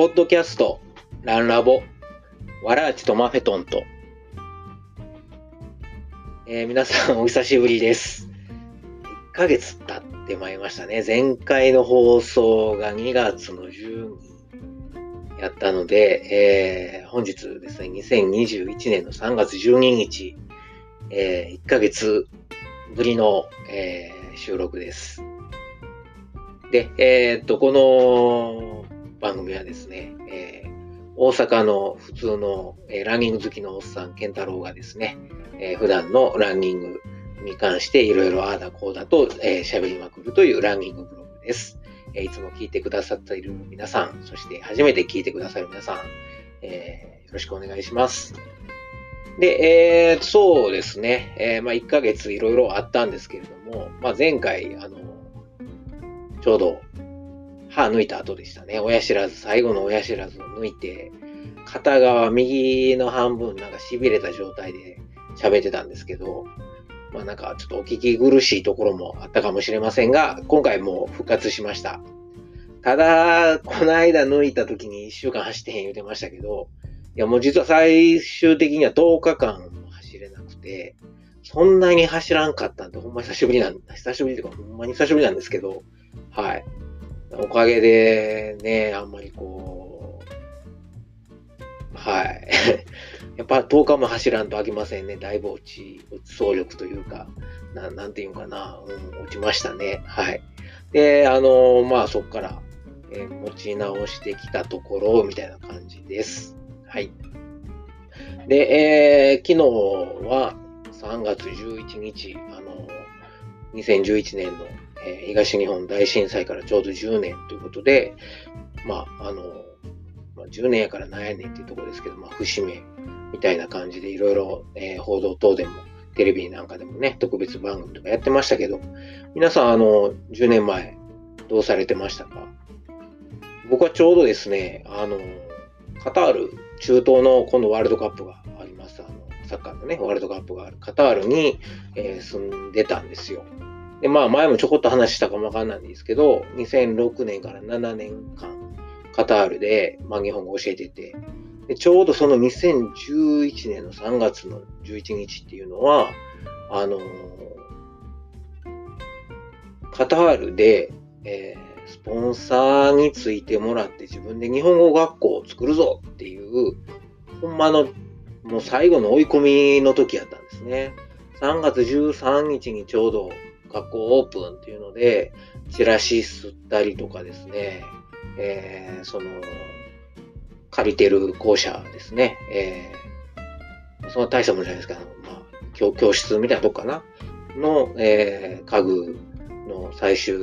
ポッドキャスト、ランラボ、ワラーチとマフェトンと、えー、皆さんお久しぶりです。1ヶ月経ってまいりましたね。前回の放送が2月の10日やったので、えー、本日ですね、2021年の3月12日、えー、1ヶ月ぶりの、えー、収録です。で、え、っと、この番組はですね、えー、大阪の普通の、えー、ランニング好きのおっさん、健太郎がですね、えー、普段のランニングに関していろいろああだこうだと喋、えー、りまくるというランニングブログです。えいつも聞いてくださっている皆さん、そして初めて聞いてくださる皆さん、えー、よろしくお願いします。で、えー、そうですね、えー、まあ、1ヶ月いろいろあったんですけれども、まあ、前回、あの、ちょうど歯抜いた後でしたね。親知らず、最後の親知らずを抜いて、片側右の半分なんか痺れた状態で喋ってたんですけど、まあなんかちょっとお聞き苦しいところもあったかもしれませんが、今回も復活しました。ただ、この間抜いた時に1週間走ってへん言うてましたけど、いやもう実は最終的には10日間走れなくて、そんなに走らんかったんで、ほんま久しぶりなん、久しぶりというかほんまに久しぶりなんですけど、はい。おかげでね、あんまりこう、はい。やっぱ10日も走らんと飽きませんね。だいぶ落ち、走力というか、ななんていうかな、うん、落ちましたね。はい。で、あのまあそこから、えー、持ち直してきたところ、みたいな感じです。はい。で、えー、昨日は3月11日、あの2011年の、え、東日本大震災からちょうど10年ということで、まあ、あの、まあ、10年やから何やねんっていうところですけど、まあ、節目みたいな感じでいろいろ報道等でも、テレビなんかでもね、特別番組とかやってましたけど、皆さん、あの、10年前、どうされてましたか？僕はちょうどですね、あの、カタール、中東の今度ワールドカップがあります。あの、サッカーのね、ワールドカップがあるカタールに、えー、住んでたんですよ。で、まあ前もちょこっと話したかもわかんないんですけど、2006年から7年間、カタールで、まあ日本語を教えてて、でちょうどその2011年の3月の11日っていうのは、あのー、カタールで、えー、スポンサーについてもらって自分で日本語学校を作るぞっていう、ほんまの、もう最後の追い込みの時やったんですね。3月13日にちょうど学校オープンっていうので、チラシ吸ったりとかですね、えー、その、借りてる校舎ですね。えー、そんな大したもんじゃないですか。まあ、教教室みたいなとこかな。の、えー、家具の最終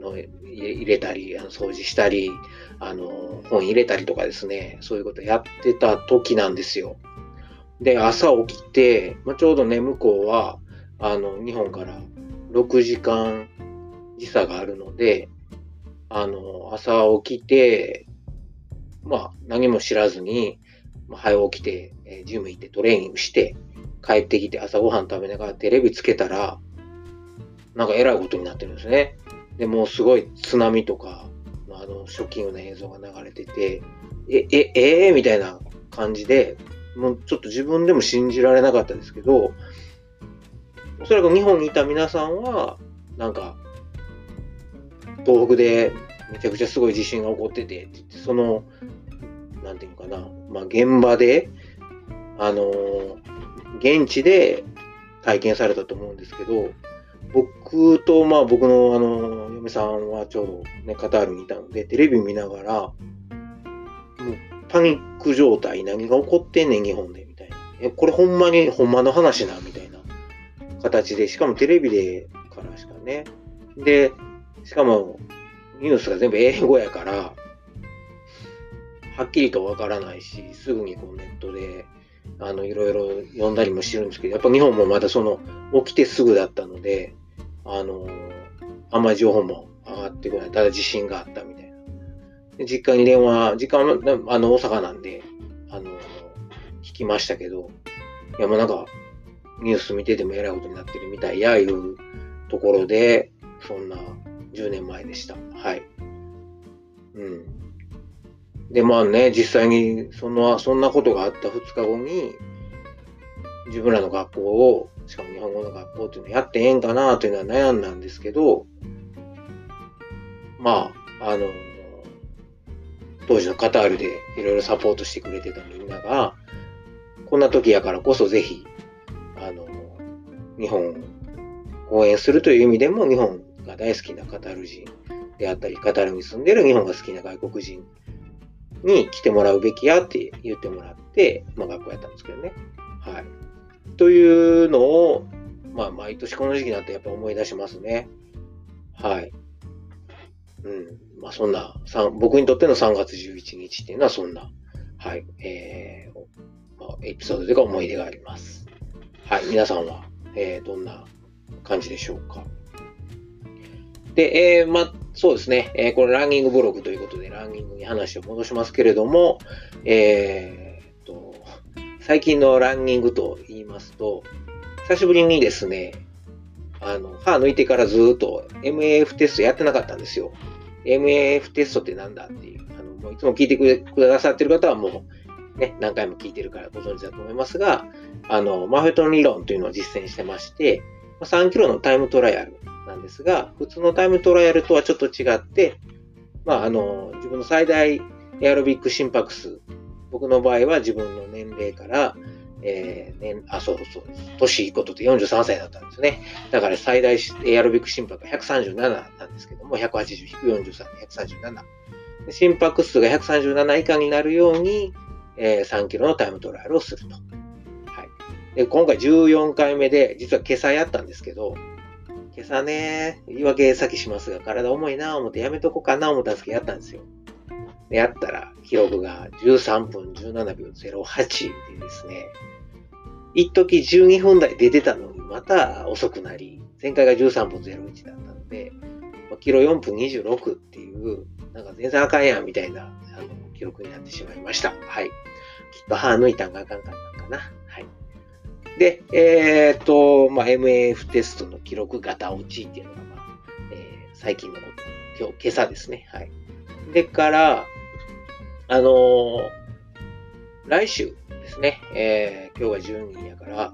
の入れたり、あの掃除したり、あの、本入れたりとかですね、そういうことやってた時なんですよ。で、朝起きて、まあ、ちょうどね、向こうは、あの、日本から6時間時差があるので、あの、朝起きて、まあ、何も知らずに、まあ、早起きて、え、ジム行ってトレーニングして、帰ってきて朝ごはん食べながらテレビつけたら、なんか偉いことになってるんですね。で、もうすごい津波とか、あの、ショッキングな映像が流れてて、え、え、えー、みたいな感じで、もうちょっと自分でも信じられなかったですけど、おそらく日本にいた皆さんは、なんか、東北でめちゃくちゃすごい地震が起こってて、その、なんていうかな、まあ、現場で、あのー、現地で体験されたと思うんですけど、僕と、まあ僕のあの、嫁さんはちょうどね、カタールにいたので、テレビ見ながら、もうパニック状態、何が起こってんねん、日本で、みたいな。え、これほんまに、ほんまの話な、みたいな形で、しかもテレビでからしかね。で、しかも、ニュースが全部英語やから、はっきりとわからないし、すぐにこうネットで、あの、いろいろ読んだりもしてるんですけど、やっぱ日本もまだその、起きてすぐだったので、あの、あんまり情報も上がってこない。ただ地震があったみたいな。で実家に電話、実家はあの、大阪なんで、あの、聞きましたけど、いや、もうなんか、ニュース見ててもえらいことになってるみたいや、いうところで、そんな10年前でした。はい。うん。で、まあね、実際にその、そんなことがあった2日後に、自分らの学校を、しかも日本語の学校っていうのやってええんかなというのは悩んだんですけど、まあ、あの、当時のカタールでいろいろサポートしてくれてたみんなが、こんな時やからこそぜひ、日本を応援するという意味でも、日本が大好きなカタール人であったり、カタールに住んでる日本が好きな外国人に来てもらうべきやって言ってもらって、まあ学校やったんですけどね。はい。というのを、まあ毎年この時期になってやっぱ思い出しますね。はい。うん。まあそんな、僕にとっての3月11日っていうのはそんな、はい、えー、エピソードというか思い出があります。はい。皆さんは、えー、どんな感じでしょうか。で、えー、ま、そうですね。えー、これランニングブログということで、ランニングに話を戻しますけれども、えー、と、最近のランニングと言いますと、久しぶりにですね、あの、歯抜いてからずっと MAF テストやってなかったんですよ。MAF テストってなんだっていう、あの、もういつも聞いてくださってる方はもう、ね、何回も聞いてるからご存知だと思いますが、あの、マフェトン理論というのを実践してまして、3キロのタイムトライアルなんですが、普通のタイムトライアルとはちょっと違って、まあ、あの、自分の最大エアロビック心拍数、僕の場合は自分の年齢から、えー、年、あ、そうそう、年いいことで43歳だったんですね。だから最大エアロビック心拍が137なんですけども、180-43、137。心拍数が137以下になるように、えー、3キロのタイムトライアルをすると。はい。で、今回14回目で、実は今朝やったんですけど、今朝ね、言い訳先しますが、体重いな思ってやめとこうかな思ったんですけど、やったんですよ。で、やったら、記録が13分17秒08でですね、一時12分台出てたのに、また遅くなり、前回が13分01だったので、キロ4分26っていう、なんか全然あかんやんみたいな、あの、記録になってしまいました。はい。きっと歯抜いたんがあかんかったんかな。はい。で、えっ、と、まあ、MAF テストの記録型落ちっていうのが、まあ、えー、最近のこと、今日、今朝ですね。はい。でから、あのー、来週ですね、えー、今日が12日やから、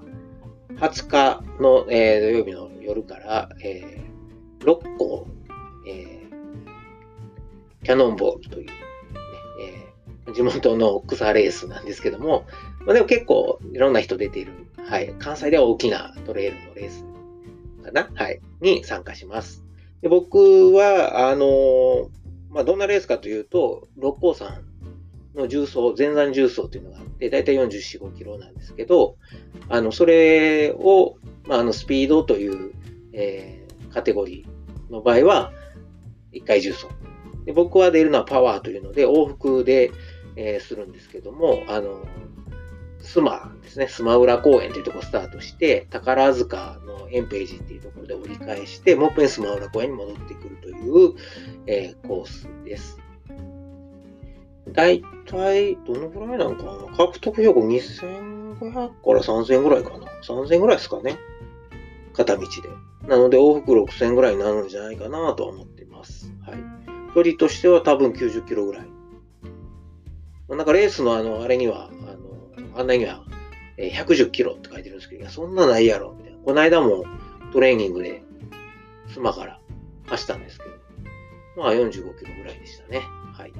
20日の、えー、土曜日の夜から、えー、6個、えー、キャノンボールという、ねえー、地元の草レースなんですけども、まあ、でも結構いろんな人出ている、はい、関西では大きなトレイルのレースかな、はい、に参加します。で僕は、あのー、まあ、どんなレースかというと、六甲山の重曹、前山重曹というのがあって、だいたい44、5キロなんですけど、あの、それを、まあ、あの、スピードという、えー、カテゴリーの場合は、1回重曹。で僕は出るのはパワーというので、往復で、えー、するんですけども、あの、スマですね、スマ浦公園というところスタートして、宝塚のエンページっていうところで折り返して、もう一遍スマ浦公園に戻ってくるという、えー、コースです。だいたい、どのぐらいなのかな獲得標高2500から3000ぐらいかな ?3000 ぐらいですかね片道で。なので往復6000ぐらいになるんじゃないかなとは思ってます。はい。距離としては多分90キロぐらい。なんかレースのあの、あれには、あの、案内には、え110キロって書いてるんですけど、いや、そんなないやろ、みたいな。この間もトレーニングで、妻から走ったんですけど、まあ45キロぐらいでしたね。はい。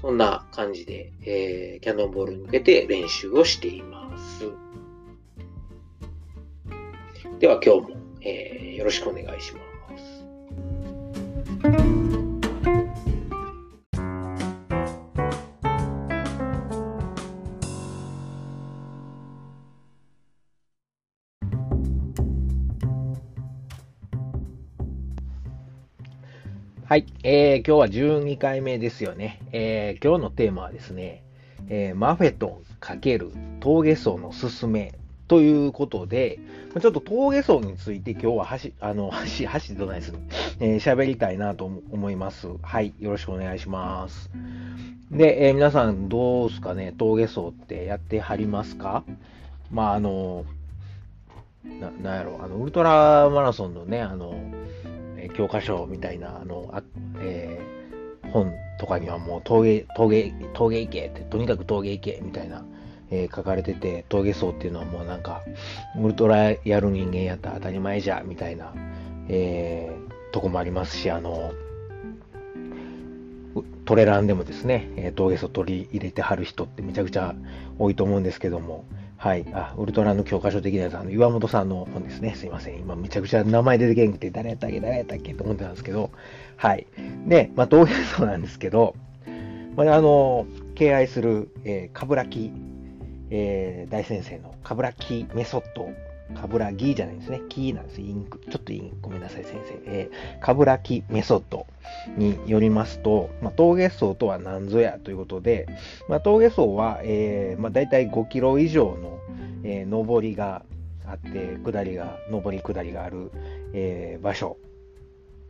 そんな感じで、えー、キャノンボールに向けて練習をしています。では今日も、えー、よろしくお願いします。はい、えー、今日は12回目ですよね。えー、今日のテーマはですね、えー、マフェトン×峠層のすすめということで、ちょっと峠層について今日ははし、あの、はし、はしとないですね。えー、喋りたいなと思います。はい、よろしくお願いします。で、えー、皆さんどうすかね、峠層ってやってはりますか？まあ、あの、な、なんやろ、あの、ウルトラマラソンのね、あの、教科書みたいな、あの、あえー、本とかにはもう峠、峠、峠行けって、とにかく峠行けみたいな、えー、書かれてて、峠層っていうのはもうなんか、ウルトラやる人間やったら当たり前じゃ、みたいな、えー、とこもありますし、あの、トレランでもですね、えー、峠層取り入れてはる人ってめちゃくちゃ多いと思うんですけども、はい。あ、ウルトラの教科書的なやつ、あの、岩本さんの本ですね。すいません。今、めちゃくちゃ名前出てけんくて、誰やったっけ、誰やったっけと思ってたんですけど、はい。で、まあ、どういうそうなんですけど、まあ、あの、敬愛する、えー、カブラキ、えー、大先生のかぶらきメソッド、カブラギじゃないですね。キーなんです。インク。ちょっとインごめんなさい、先生。えー、カブラキメソッドによりますと、まあ、峠層とは何ぞやということで、まあ、峠層は、えー、まあ、大体5キロ以上の、えー、上りがあって、下りが、上り下りがある、えー、場所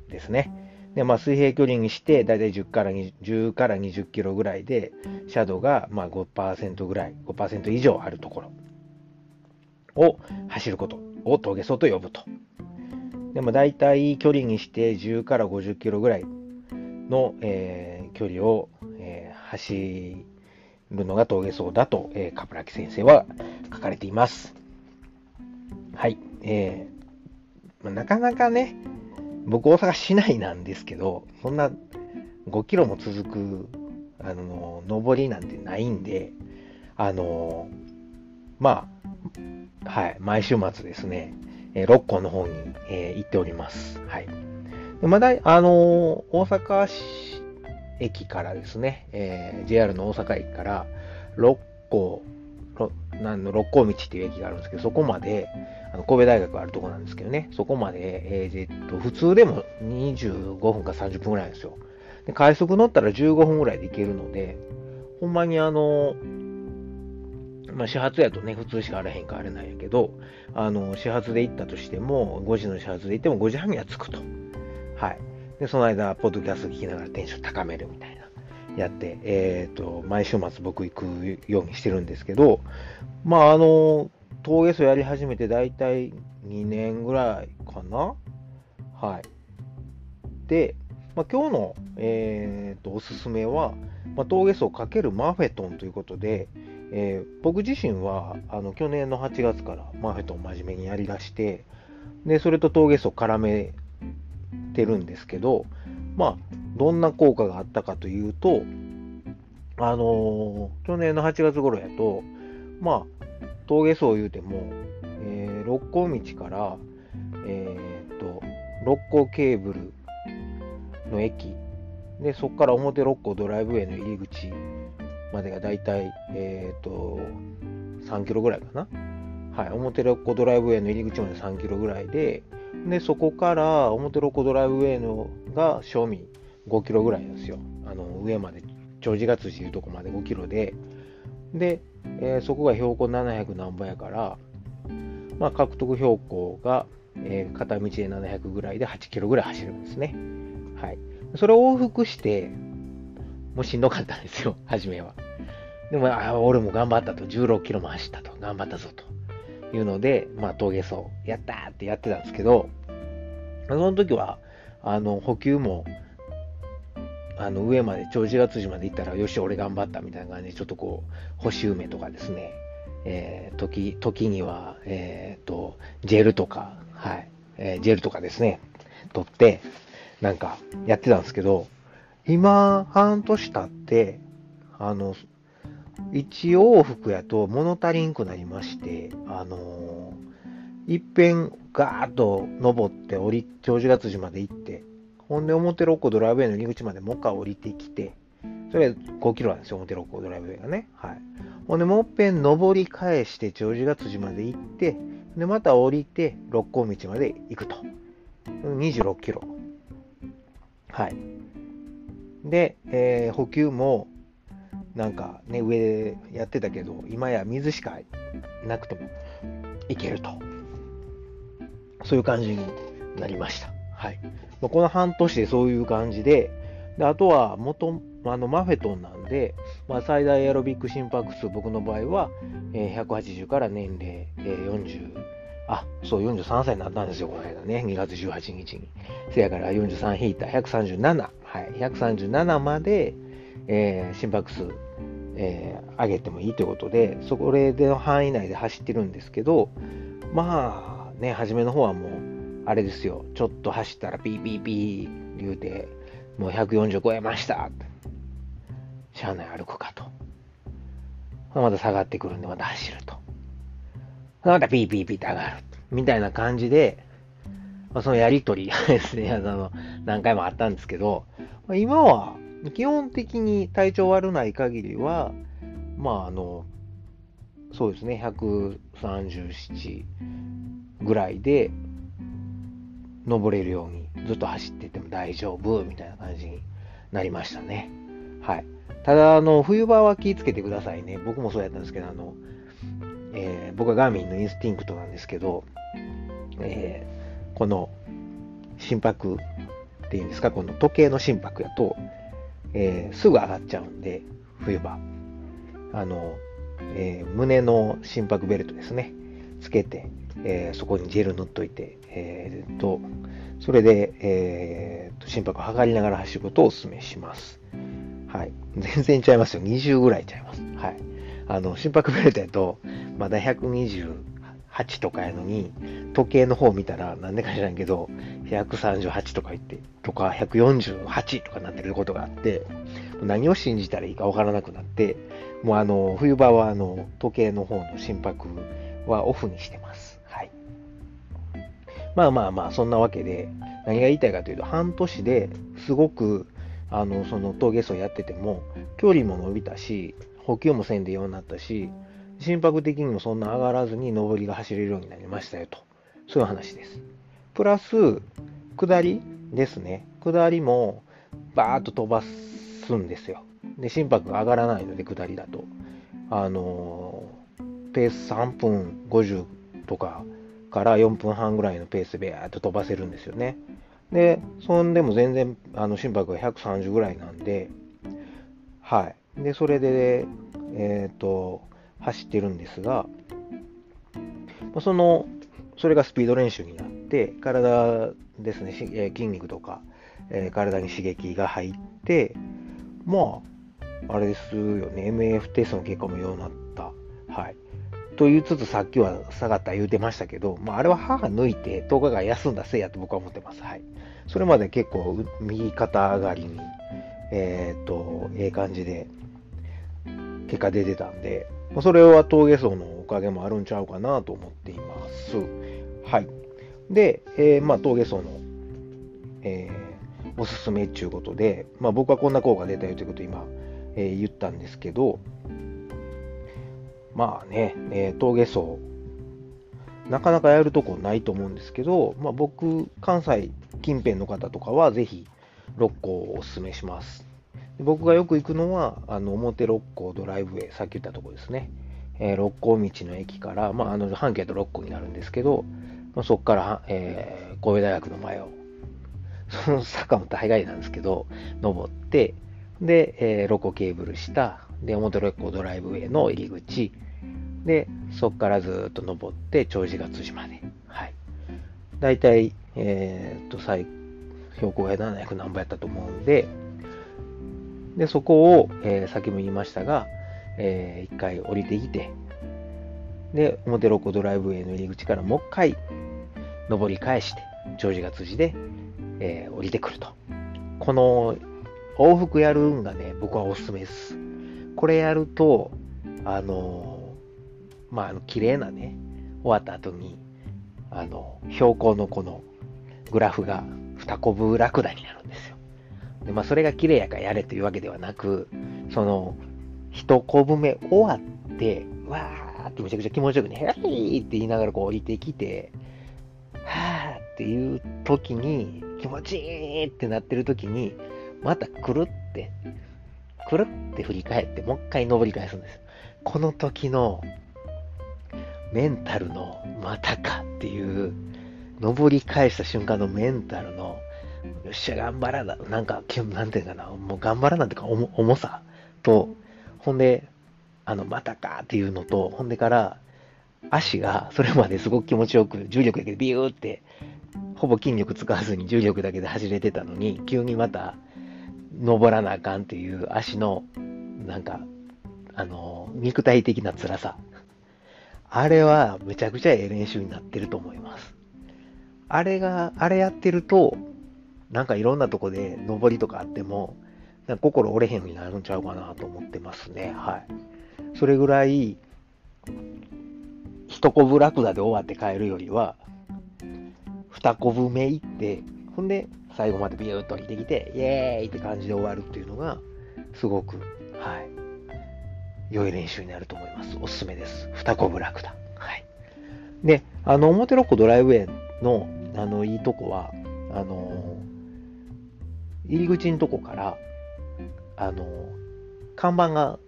ですね。で、まあ、水平距離にして、だいたい10から20 10から20キロぐらいで、シャドウがまあ5%ぐらい、5%以上あるところを走ることを峠走と呼ぶと。でも大体距離にして10から50キロぐらいの、えー、距離を、えー、走るのが峠走だと、えー、カプラキ先生は書かれています。はい。えーまあ、なかなかね、僕大阪市内なんですけど、そんな5キロも続く、あの、上りなんてないんで、あの、まあ、はい、毎週末ですね、えー、六甲の方に、えー、行っております。はい。まだ、あの大阪市駅からですね、えー、JR の大阪駅から六甲、なんの六甲道っていう駅があるんですけど、そこまで、あの神戸大学あるとこなんですけどね、そこまで、えー、っと、普通でも25分か30分ぐらいなんですよ。で快速乗ったら15分ぐらいで行けるので、ほんまにあの、まあ、始発やとね、普通しかあらへんかあれなんやけど、あの、始発で行ったとしても、5時の始発で行っても5時半には着くと。はい。で、その間、ポッドキャスト聞きながらテンション高めるみたいな、やって、えっ、ー、と、毎週末僕行くようにしてるんですけど、まあ、あの、峠走やり始めて大体2年ぐらいかなはい。で、まあ、今日の、えーと、おすすめは、まあ、峠走×マフェトンということで、えー、僕自身はあの去年の8月からマフェットン真面目にやりだして、でそれと峠走絡めてるんですけど、まあ、どんな効果があったかというと、あのー、去年の8月頃やと、まあ、峠走言うても、えー、六甲道から、えー、っと、六甲ケーブルの駅、で、そこから表六甲ドライブウェイの入り口までがだいたい、えー、っと、3キロぐらいかな。はい、表六甲ドライブウェイの入り口まで3キロぐらいで、で、そこから表六甲ドライブウェイのが正味5キロぐらいですよ。あの、上まで、長寿ヶ辻いうとこまで5キロで、で、えー、そこが標高700何ぼやから、まあ、獲得標高が、えー、片道で700ぐらいで8キロぐらい走るんですね。はい。それを往復して、もうしんどかったんですよ、初めは。でも、あ俺も頑張ったと、16キロも走ったと、頑張ったぞと。いうので、まあ、峠走、やったーってやってたんですけど、その時は、あの、補給も、あの上まで、長寿月寺まで行ったら、よし、俺頑張ったみたいな感じで、ちょっとこう、星梅とかですね、えー、時、時には、えっ、ー、と、ジェルとか、はい、えー、ジェルとかですね、取って、なんか、やってたんですけど、今、半年経って、あの、一往復やと物足りんくなりまして、あのー、いっぺんガーッと登って降り、長寿月寺まで行って、ほんで表六甲ドライブウェイの入り口までもう一回降りてきて、それ5キロなんですよ、表六甲ドライブウェイがね。はい。ほんでもう一遍登り返して長寿ヶ辻まで行って、で、また降りて六甲道まで行くと。26キロ。はい。で、えー、補給も、なんかね、上でやってたけど、今や水しかなくてもいけると。そういう感じになりました。はい。まこの半年でそういう感じで、であとは元、あのマフェトンなんで、まあ、最大エアロビック心拍数、僕の場合は、えー、180から年齢、えー、40、あ、そう、43歳になったんですよ、この間ね、2月18日に。せやから43引いた137、はい、137まで、えー、心拍数、えー、上げてもいいということで、そこでの範囲内で走ってるんですけど、まあね、初めの方はもう、あれですよ、ちょっと走ったらピーピーピー言うて、もう140超えました。しゃあない歩くかと。また下がってくるんで、また走ると。またピーピーピーって上がる。みたいな感じで、まあ、そのやりとり ですね、あの、何回もあったんですけど、まあ、今は、基本的に体調悪ない限りは、まあ、あの、そうですね、137ぐらいで、登れるようにずっと走ってても大丈夫みたいな感じになりましたね。はい。ただ、あの、冬場は気をつけてくださいね。僕もそうやったんですけど、あの、えー、僕はガーミンのインスティンクトなんですけど、えー、この心拍っていうんですか、この時計の心拍やと、えー、すぐ上がっちゃうんで、冬場。あの、えー、胸の心拍ベルトですね、つけて、えー、そこにジェル塗っといて、えー、と、それで、えー、と心拍を測りながら走ることをお勧めします。はい。全然ちゃいますよ。20ぐらいちゃいます。はい。あの、心拍ベルトやと、まだ120 128とかやのに、時計の方見たら、なんでか知らんけど、138とか言って、とか148とかなってることがあって、何を信じたらいいかわからなくなって、もうあの、冬場はあの、時計の方の心拍はオフにしてます。はい。まあまあまあ、そんなわけで、何が言いたいかというと、半年ですごく、あの、その峠走やってても、距離も伸びたし、補給もせんでようになったし、心拍的にもそんな上がらずに上りが走れるようになりましたよと。そういう話です。プラス、下りですね。下りもバーッと飛ばすんですよ。で、心拍が上がらないので、下りだと。あのー、ペース3分50とかから4分半ぐらいのペースでビーッと飛ばせるんですよね。で、そんでも全然あの心拍が130ぐらいなんで、はい。で、それで、えっ、ー、と、走ってるんですが、その、それがスピード練習になって、体ですね、え筋肉とか、えー、体に刺激が入って、まあ、あれですよね、MF テストの結果もようになった。はい。と言いつつ、さっきは下がった言うてましたけど、まあ、あれは歯が抜いて10日間休んだせいやと僕は思ってます。はい。それまで結構右肩上がりに、えー、っと、ええ感じで結果出てたんで、まそれは峠走のおかげもあるんちゃうかなと思っています。はい。で、えー、まあ、峠走の、えー、おすすめっていうことで、まあ、僕はこんな効果出たよということを今、えー、言ったんですけど、まあね、えー、峠走、なかなかやるとこないと思うんですけど、まあ、僕、関西近辺の方とかはぜひ6個をおすすめします。僕がよく行くのは、あの表六甲ドライブウェイ、さっき言ったところですね。えー、六甲道の駅から、まあ、あの半径と6個になるんですけど、まあ、そこから、えー、神戸大学の前を、その坂も大概なんですけど、登って、で、えー、ロコケーブル下、で、表六甲ドライブウェイの入り口、で、そこからずっと登って、長寿ヶ辻まで。はい。大体、えー、っと、最、標高が700何倍やったと思うんで、で、そこを、えー、先も言いましたが、えー、一回降りてきて、で、表ロコドライブウェイの入り口からもう一回登り返して、長寿が辻で、えー、降りてくると。この往復やるんがね、僕はおすすめです。これやると、あのー、まあ、あの、綺麗なね、終わった後に、あの、標高のこのグラフが二コブラクダになるんですよ。でまあ、それが綺麗やからやれというわけではなく、その、一コブ目終わって、わーってめちゃくちゃ気持ちよくね、ヘラーって言いながらこう降りてきて、はーっていう時に、気持ちいいってなってる時に、またくるって、くるって振り返って、もう一回登り返すんです。この時の、メンタルのまたかっていう、登り返した瞬間のメンタルのよっしゃ、頑張らな、なんか、なんていうかな、もう頑張らなっていうか、重さと、ほんで、あの、またかっていうのと、ほんでから、足がそれまですごく気持ちよく、重力だけでビューって、ほぼ筋力使わずに重力だけで走れてたのに、急にまた、登らなあかんっていう足の、なんか、あの、肉体的な辛さ。あれはめちゃくちゃええ練習になってると思います。あれが、あれやってると、なんかいろんなとこで登りとかあっても、心折れへんようになるんちゃうかなと思ってますね。はい。それぐらい、一コブラクダで終わって帰るよりは、二コブ目行って、ほんで、最後までビューッと降りてきて、イエーイって感じで終わるっていうのが、すごく、はい、良い練習になると思います。おすすめです。二コブラクダ。はい。で、あの、表六甲ドライブウェイの、あの、いいとこは、あの、入り口のとこから、あの、看板が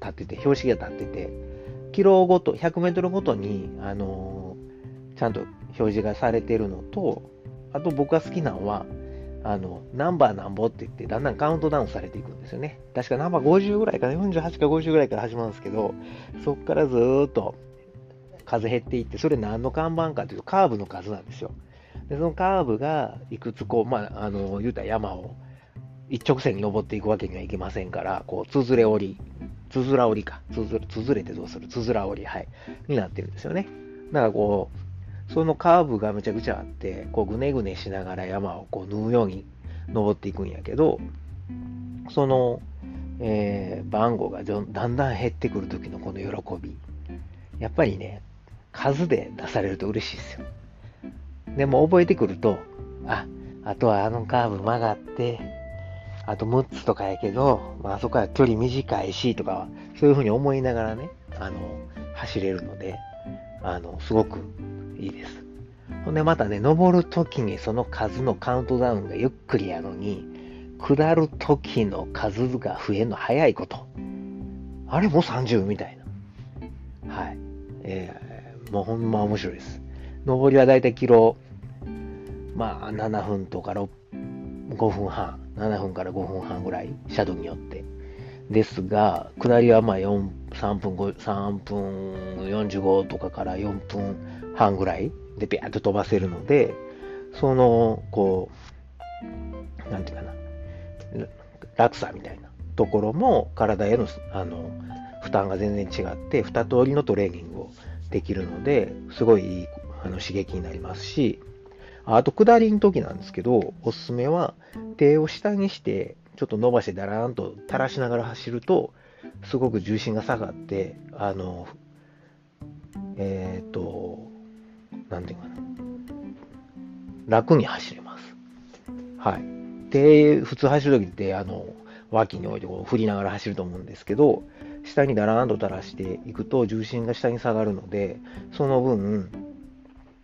立ってて、標識が立ってて、キロごと、100メートルごとに、あの、ちゃんと表示がされてるのと、あと僕が好きなのは、あの、ナンバーなんぼって言って、だんだんカウントダウンされていくんですよね。確かナンバー50ぐらいかな、48か50ぐらいから始まるんですけど、そこからずーっと数減っていって、それ何の看板かというと、カーブの数なんですよ。で、そのカーブがいくつこう、まあ、あの、言うたら山を一直線に登っていくわけにはいきませんから、こう、つづれ折り、つづら折りか、つづつづれてどうする？つづら折り、はい、になってるんですよね。だからこう、そのカーブがめちゃくちゃあって、こう、ぐねぐねしながら山をこう、縫うように登っていくんやけど、その、えー、番号がだんだん減ってくる時のこの喜び。やっぱりね、数で出されると嬉しいですよ。でも覚えてくると、あ、あとはあのカーブ曲がって、あと6つとかやけど、まあそこは距離短いしとかは、そういうふうに思いながらね、あの、走れるので、あの、すごくいいです。ほんでまたね、登るときにその数のカウントダウンがゆっくりやのに、下るときの数が増えるの早いこと。あれもう30みたいな。はい。えー、もうほんま面白いです。上りはだいたいキロ、まあ7分とか6 5分半、7分から5分半ぐらい、シャドウによって。ですが、下りはまあ4 3分5、3分45とかから4分半ぐらいでビャーっと飛ばせるので、その、こう、なんていうかな、落差みたいなところも体へのあの負担が全然違って、2通りのトレーニングをできるので、すごいいいあの刺激になりますし、あと、下りの時なんですけど、おすすめは、手を下にして、ちょっと伸ばしてだらーんと垂らしながら走ると、すごく重心が下がって、あの、えっ、ー、と、なんていうかな。楽に走れます。はい。手、普通走るときって、あの、脇に置いてこう振りながら走ると思うんですけど、下にだらーんと垂らしていくと重心が下に下がるので、その分、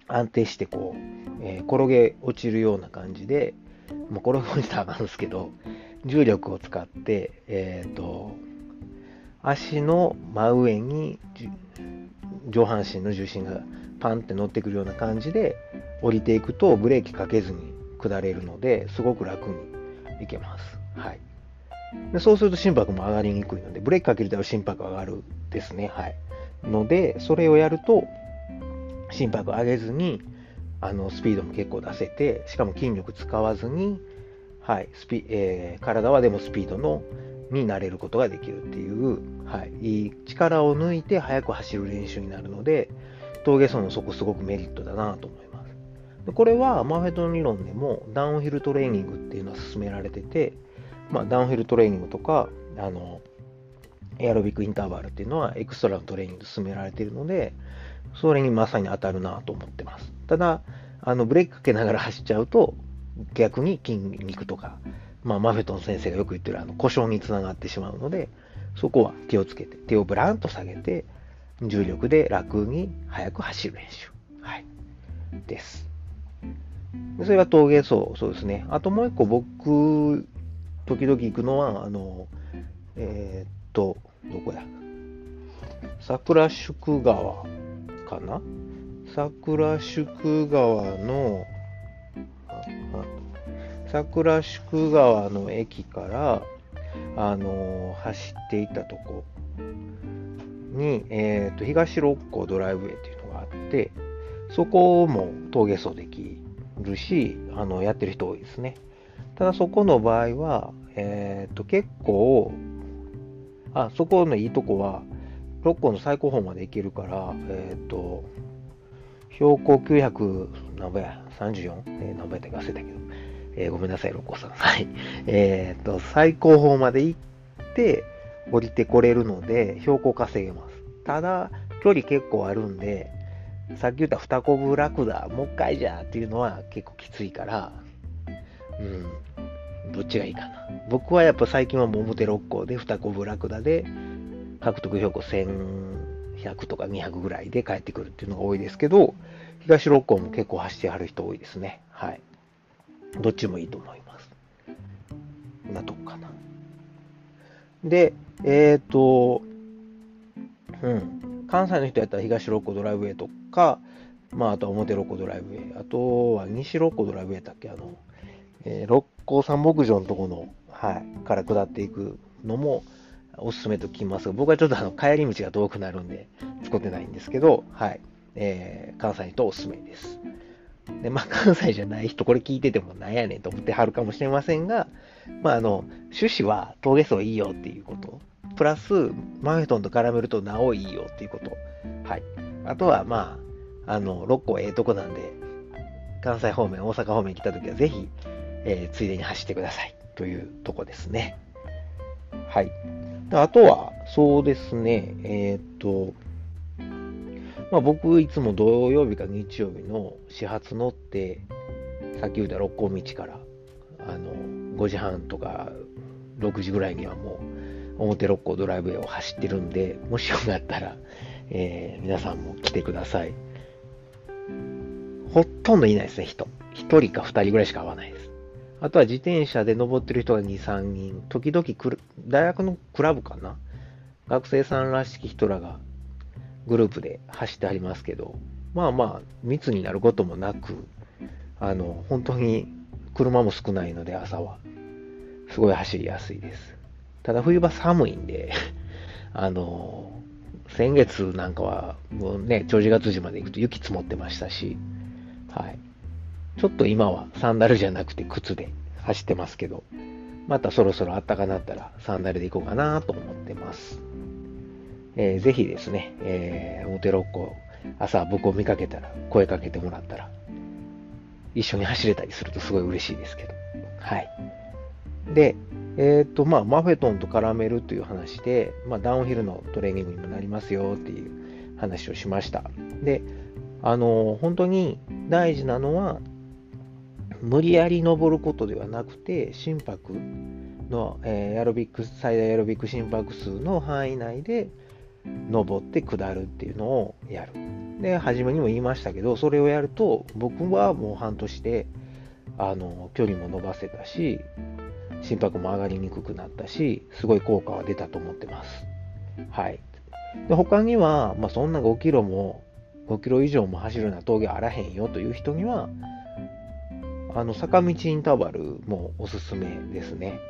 安定してこう、えー、転げ落ちるような感じで、まあ、転げ落ちたらあかんですけど、重力を使って、えっ、ー、と、足の真上に上半身の重心がパンって乗ってくるような感じで降りていくとブレーキかけずに下れるのですごく楽にいけます。はい。でそうすると心拍も上がりにくいので、ブレーキかけると心拍上がるですね。はい。ので、それをやると心拍上げずに、あのスピードも結構出せて、しかも筋力使わずに、はいスピえー、体はでもスピードのになれることができるっていう、はい、いい力を抜いて速く走る練習になるので、峠走のそこすごくメリットだなと思います。でこれはマーフェットの理論でもダウンヒルトレーニングっていうのは進められてて、まあ、ダウンヒルトレーニングとか、あの、エアロビックインターバルっていうのはエクストラのトレーニング進められているので、それにまさに当たるなと思ってます。ただ、あのブレーキかけながら走っちゃうと、逆に筋肉とか、まあ、マフェトン先生がよく言ってるあの故障につながってしまうので、そこは気をつけて、手をブランと下げて、重力で楽に速く走る練習。はい。です。それは峠走、そうですね。あともう一個僕、時々行くのは、あの、えー、と、どこや。桜宿川かな？桜宿川の、桜宿川の駅から、あのー、走っていたとこに、えーと、東六甲ドライブウェイっていうのがあって、そこも峠走できるし、あのやってる人多いですね。ただそこの場合は、えっ、と、結構、あ、そこのいいとこは、六甲の最高峰まで行けるから、えっ、と、標高900何倍や ?34? えー、何倍って忘れたけど。えー、ごめんなさい、六甲さん。はい。えっ、と、最高峰まで行って、降りてこれるので、標高稼げます。ただ、距離結構あるんで、さっき言った二コブラクダ、もう一回じゃっていうのは結構きついから、うん、どっちがいいかな。僕はやっぱ最近は表六甲で二コブラクダで、獲得標高1100とか200ぐらいで帰ってくるっていうのが多いですけど、東六甲も結構走ってはる人多いですね。はい。どっちもいいと思います。なとこかな。で、えっ、ー、と、うん。関西の人やったら東六甲ドライブウェイとか、まあ、あとは表六甲ドライブウェイ、あとは西六甲ドライブウェイだっけ、あの、えー、六甲山牧場のとこの、はい、から下っていくのもおすすめと聞きますが、僕はちょっとあの帰り道が遠くなるんで、使ってないんですけど、はい、えー、関西の人おすすめです。で、まあ、関西じゃない人、これ聞いててもなんやねんと思ってはるかもしれませんが、まあ、あの、趣旨は峠層いいよっていうこと。プラス、マフェトンと絡めるとなおいいよっていうこと。はい。あとは、まあ、あの、6個ええとこなんで、関西方面、大阪方面来た時はぜひ、えー、ついでに走ってくださいというとこですね。はい。あとは、そうですね、えー、っと、まあ、僕、いつも土曜日か日曜日の始発乗って、さっき言った六甲道から、あの、5時半とか6時ぐらいにはもう、表六甲ドライブウェイを走ってるんで、もしよかったら、えー、皆さんも来てください。ほとんどいないですね、人。1人か2人ぐらいしか会わない。あとは自転車で登ってる人が2、3人。時々大学のクラブかな？学生さんらしき人らがグループで走ってありますけど、まあまあ、密になることもなく、あの、本当に車も少ないので朝は、すごい走りやすいです。ただ冬場寒いんで、あの、先月なんかは、もうね、長寿月寺まで行くと雪積もってましたし、はい。ちょっと今はサンダルじゃなくて靴で走ってますけど、またそろそろ暖かなったらサンダルで行こうかなと思ってます。えー、ぜひですね、えー、表六甲、朝僕を見かけたら声かけてもらったら、一緒に走れたりするとすごい嬉しいですけど。はい。で、えっ、ー、と、まあ、マフェトンと絡めるという話で、まあ、ダウンヒルのトレーニングにもなりますよっていう話をしました。で、あの、本当に大事なのは、無理やり登ることではなくて、心拍の、えー、アロビック、最大エアロビック心拍数の範囲内で、登って下るっていうのをやる。で、初めにも言いましたけど、それをやると、僕はもう半年で、あの、距離も伸ばせたし、心拍も上がりにくくなったし、すごい効果は出たと思ってます。はい。で他には、まあ、そんな5キロも、5キロ以上も走るような峠あらへんよという人には、あの、坂道インターバルもおすすめですね。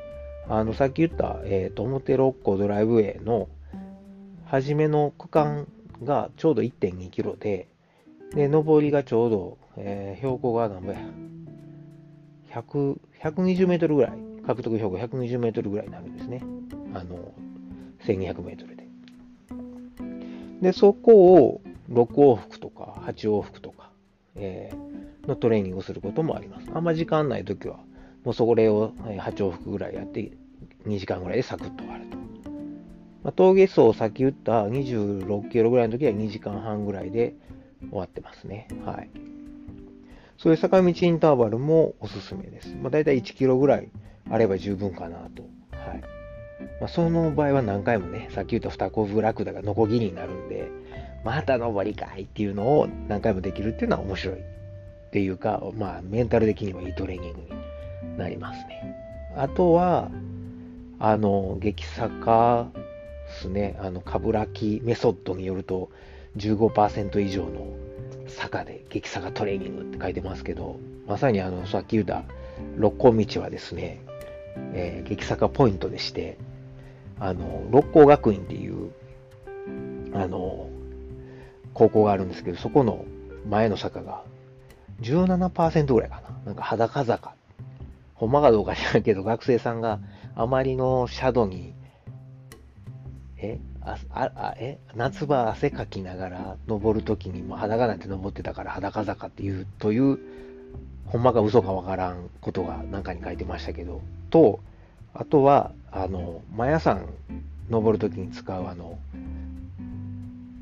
あの、さっき言った、えっ、ー、と、表六甲ドライブウェイの初めの区間がちょうど1.2キロで、で、上りがちょうど、えー、標高が何ぼや、100、120メートルぐらい、獲得標高120メートルぐらいになるんですね。あの、1200メートルで。で、そこを6往復とか8往復とか、えー、のトレーニングをすることもあります。あんま時間ないときは、もうそれを8往復ぐらいやって、2時間ぐらいでサクッと終わると。まあ、峠走さっき言った26キロぐらいの時は2時間半ぐらいで終わってますね。はい。そういう坂道インターバルもおすすめです。まあ、大体1キロぐらいあれば十分かなと。はい。まあ、その場合は何回もね、さっき言った二コブラクダがノコギリになるんで、また登りかいっていうのを何回もできるっていうのは面白い。っていうか、まあ、メンタル的にもいいトレーニングになりますね。あとは、あの、激坂ですね、あの、カブラキメソッドによると、15%以上の坂で、激坂トレーニングって書いてますけど、まさにあの、さっき言った六甲道はですね、えー、激坂ポイントでして、あの、六甲学院っていう、あの、高校があるんですけど、そこの前の坂が17%ぐらいかな。なんか裸坂。ほんまかどうか知らんけど、学生さんがあまりのシャドウに、え、あ、あ、え、夏場汗かきながら登るときにも裸なんて登ってたから裸坂っていう、という、ほんまか嘘かわからんことが何かに書いてましたけど、と、あとは、あの、マヤ山登るときに使うあの、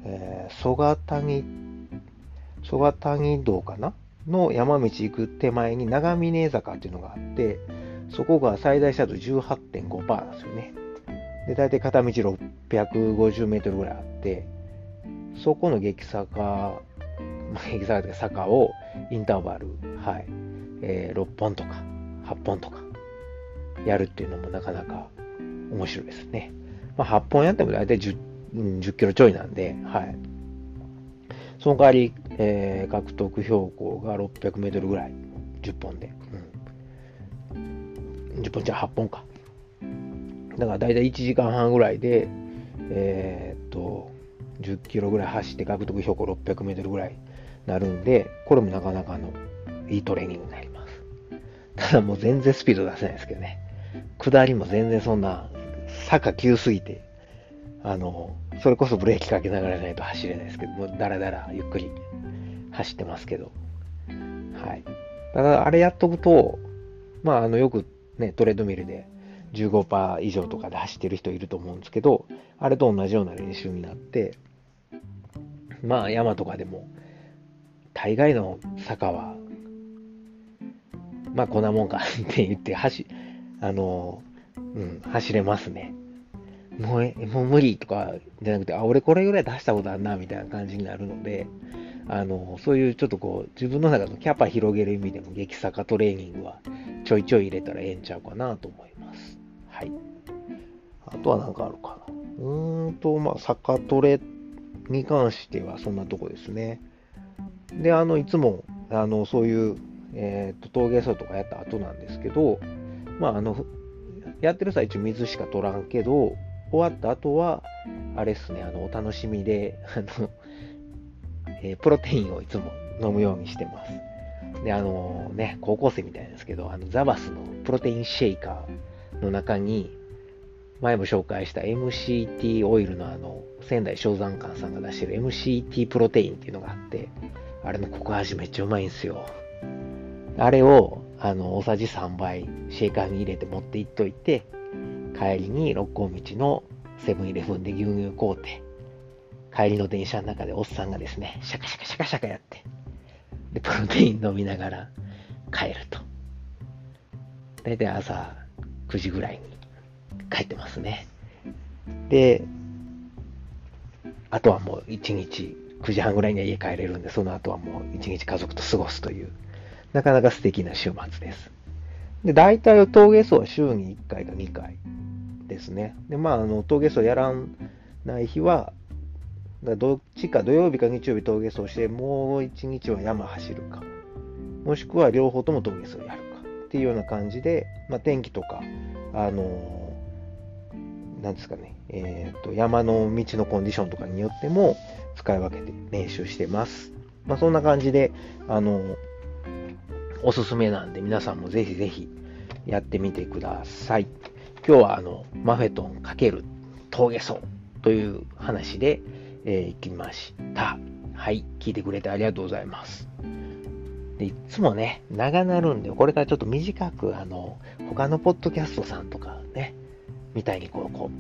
えー、曽我谷、曽我谷道かな？の山道行く手前に長峰坂っていうのがあって、そこが最大斜度18.5%なんですよね。で、大体片道650メートルぐらいあって、そこの激坂、ま、激坂というか坂をインターバル、はい、えー、6本とか8本とかやるっていうのもなかなか面白いですね。まあ、8本やっても大体 10, 10キロちょいなんで、はい。その代わり、えー、獲得標高が600メートルぐらい、10本で。うん、10本じゃ8本か。だから大体1時間半ぐらいで、えー、っと、10キロぐらい走って獲得標高600メートルぐらいなるんで、これもなかなかのいいトレーニングになります。ただもう全然スピード出せないですけどね。下りも全然そんな坂急すぎて、あの、それこそブレーキかけながらないと走れないですけど、もうだらだらゆっくり走ってますけど。はい。ただ、あれやっとくと、まあ、あの、よくね、トレードミルで15%以上とかで走ってる人いると思うんですけど、あれと同じような練習になって、まあ、山とかでも、大概の坂は、まあ、こんなもんかって言って走、あの、うん、走れますね。もう、もう無理とかじゃなくて、あ、俺これぐらい出したことあるな、みたいな感じになるので、あの、そういうちょっとこう、自分の中のキャパ広げる意味でも、激坂トレーニングはちょいちょい入れたらええんちゃうかなと思います。はい。あとは何かあるかな。うーんと、まあ、坂トレに関してはそんなとこですね。で、あの、いつも、あの、そういう、えっ、と、峠走とかやった後なんですけど、まあ、あの、やってる最中水しか取らんけど、終わった後は、あれっすね、あの、お楽しみで、あの、えー、プロテインをいつも飲むようにしてます。で、あのー、ね、高校生みたいですけど、あの、ザバスのプロテインシェイカーの中に、前も紹介した MCT オイルのあの、仙台正山館さんが出してる MCT プロテインっていうのがあって、あれのココ味めっちゃうまいんすよ。あれを、あの、大さじ3倍シェイカーに入れて持っていっといて、帰りに六甲道のセブンイレブンで牛乳買うて、帰りの電車の中でおっさんがですね、シャカシャカシャカシャカやって、で、プロテイン飲みながら帰ると。だいたい朝9時ぐらいに帰ってますね。で、あとはもう一日9時半ぐらいには家帰れるんで、その後はもう一日家族と過ごすという、なかなか素敵な週末です。で、大体峠走は週に1回か2回ですね。で、まあ、あの、峠走やらない日は、どっちか土曜日か日曜日峠走して、もう1日は山走るか、もしくは両方とも峠走やるかっていうような感じで、まあ、天気とか、あのなんですかね、えっ、ー、と、山の道のコンディションとかによっても使い分けて練習してます。まあ、そんな感じで、あのおすすめなんで、皆さんもぜひぜひやってみてください。今日はあの、マフェトン×峠走という話で、えー、行きました。はい。聞いてくれてありがとうございます。でいつもね、長なるんで、これからちょっと短く、あの、他のポッドキャストさんとかね、みたいにこう、こ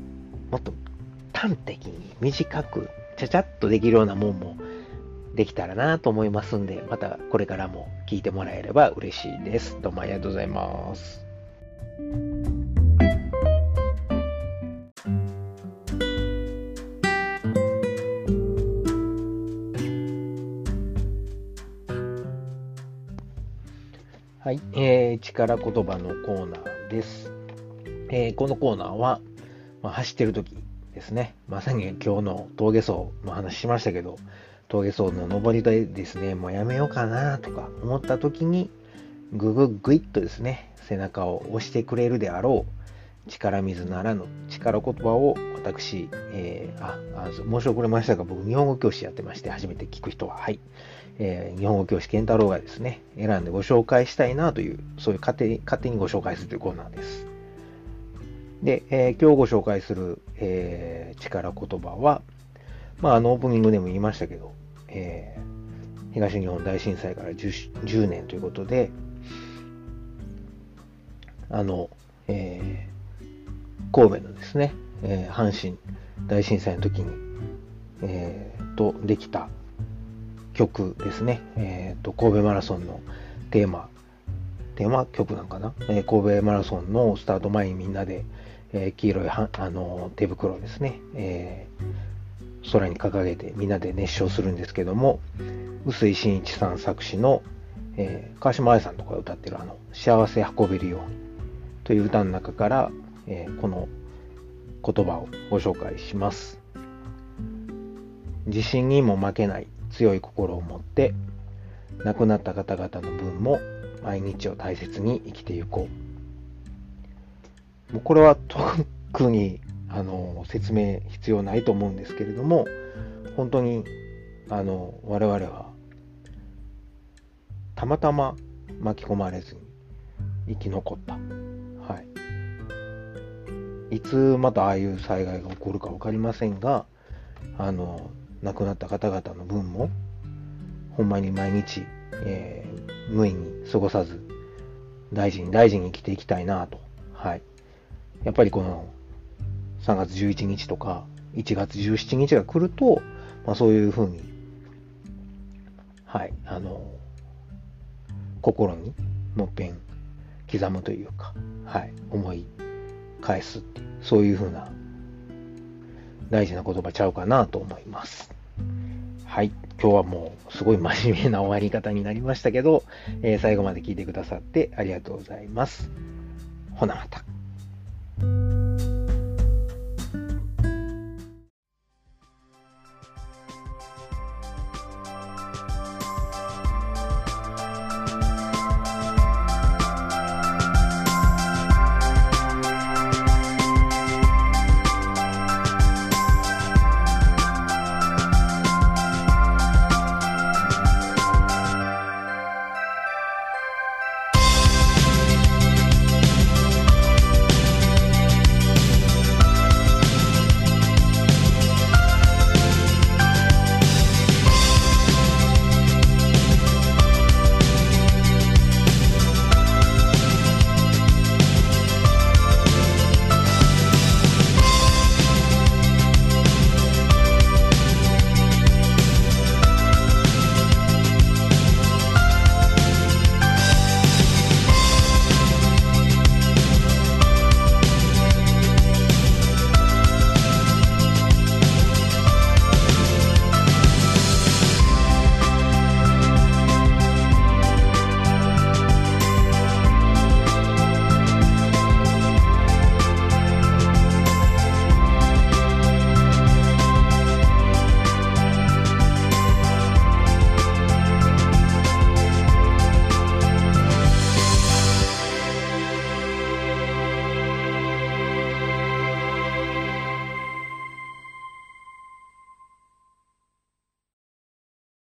う、もっと端的に短く、ちゃちゃっとできるようなもんもできたらなと思いますんで、またこれからも聞いてもらえれば嬉しいです。どうもありがとうございます。はい、えー、力言葉のコーナーです。えー、このコーナーは、まあ、走ってる時ですね。まさに今日の峠走の話しましたけど、峠走の登りでですね、もうやめようかなとか思った時に、ぐぐぐいっとですね、背中を押してくれるであろう、力水ならぬ力言葉を私、えー、あ、あ申し遅れましたが、僕、日本語教師やってまして、初めて聞く人は、はい。えー、日本語教師健太郎がですね、選んでご紹介したいなという、そういう勝手に、勝手にご紹介するというコーナーです。で、えー、今日ご紹介する、えー、力言葉は、まあ、あのオープニングでも言いましたけど、えー、東日本大震災から 10, 10年ということで、あの、えー、神戸のですね、えー、阪神大震災の時に、えー、とできた曲ですね、えー、と神戸マラソンのテーマ、テーマ曲なんかな、えー、神戸マラソンのスタート前にみんなで、えー、黄色いはあの手袋ですね、えー、空に掲げてみんなで熱唱するんですけども、臼井慎一さん作詞の、えー、川島愛さんとか歌ってるあの、幸せ運べるようにという歌の中から、えー、この言葉をご紹介します。地震にも負けない強い心を持って亡くなった方々の分も毎日を大切に生きていこう。もうこれは特にあの説明必要ないと思うんですけれども本当にあの我々はたまたま巻き込まれずに生き残った。はい。いつまたああいう災害が起こるか分かりませんが、あの、亡くなった方々の分も、ほんまに毎日、えー、無意に過ごさず、大事に大事に生きていきたいなと。はい。やっぱりこの3月11日とか1月17日が来ると、まあ、そういうふうに、はい、あの、心にもっぺん刻むというか、はい、思い返すって、そういうふうな大事な言葉ちゃうかなと思います。はい。今日はもうすごい真面目な終わり方になりましたけど、えー、最後まで聞いてくださってありがとうございます。ほなまた。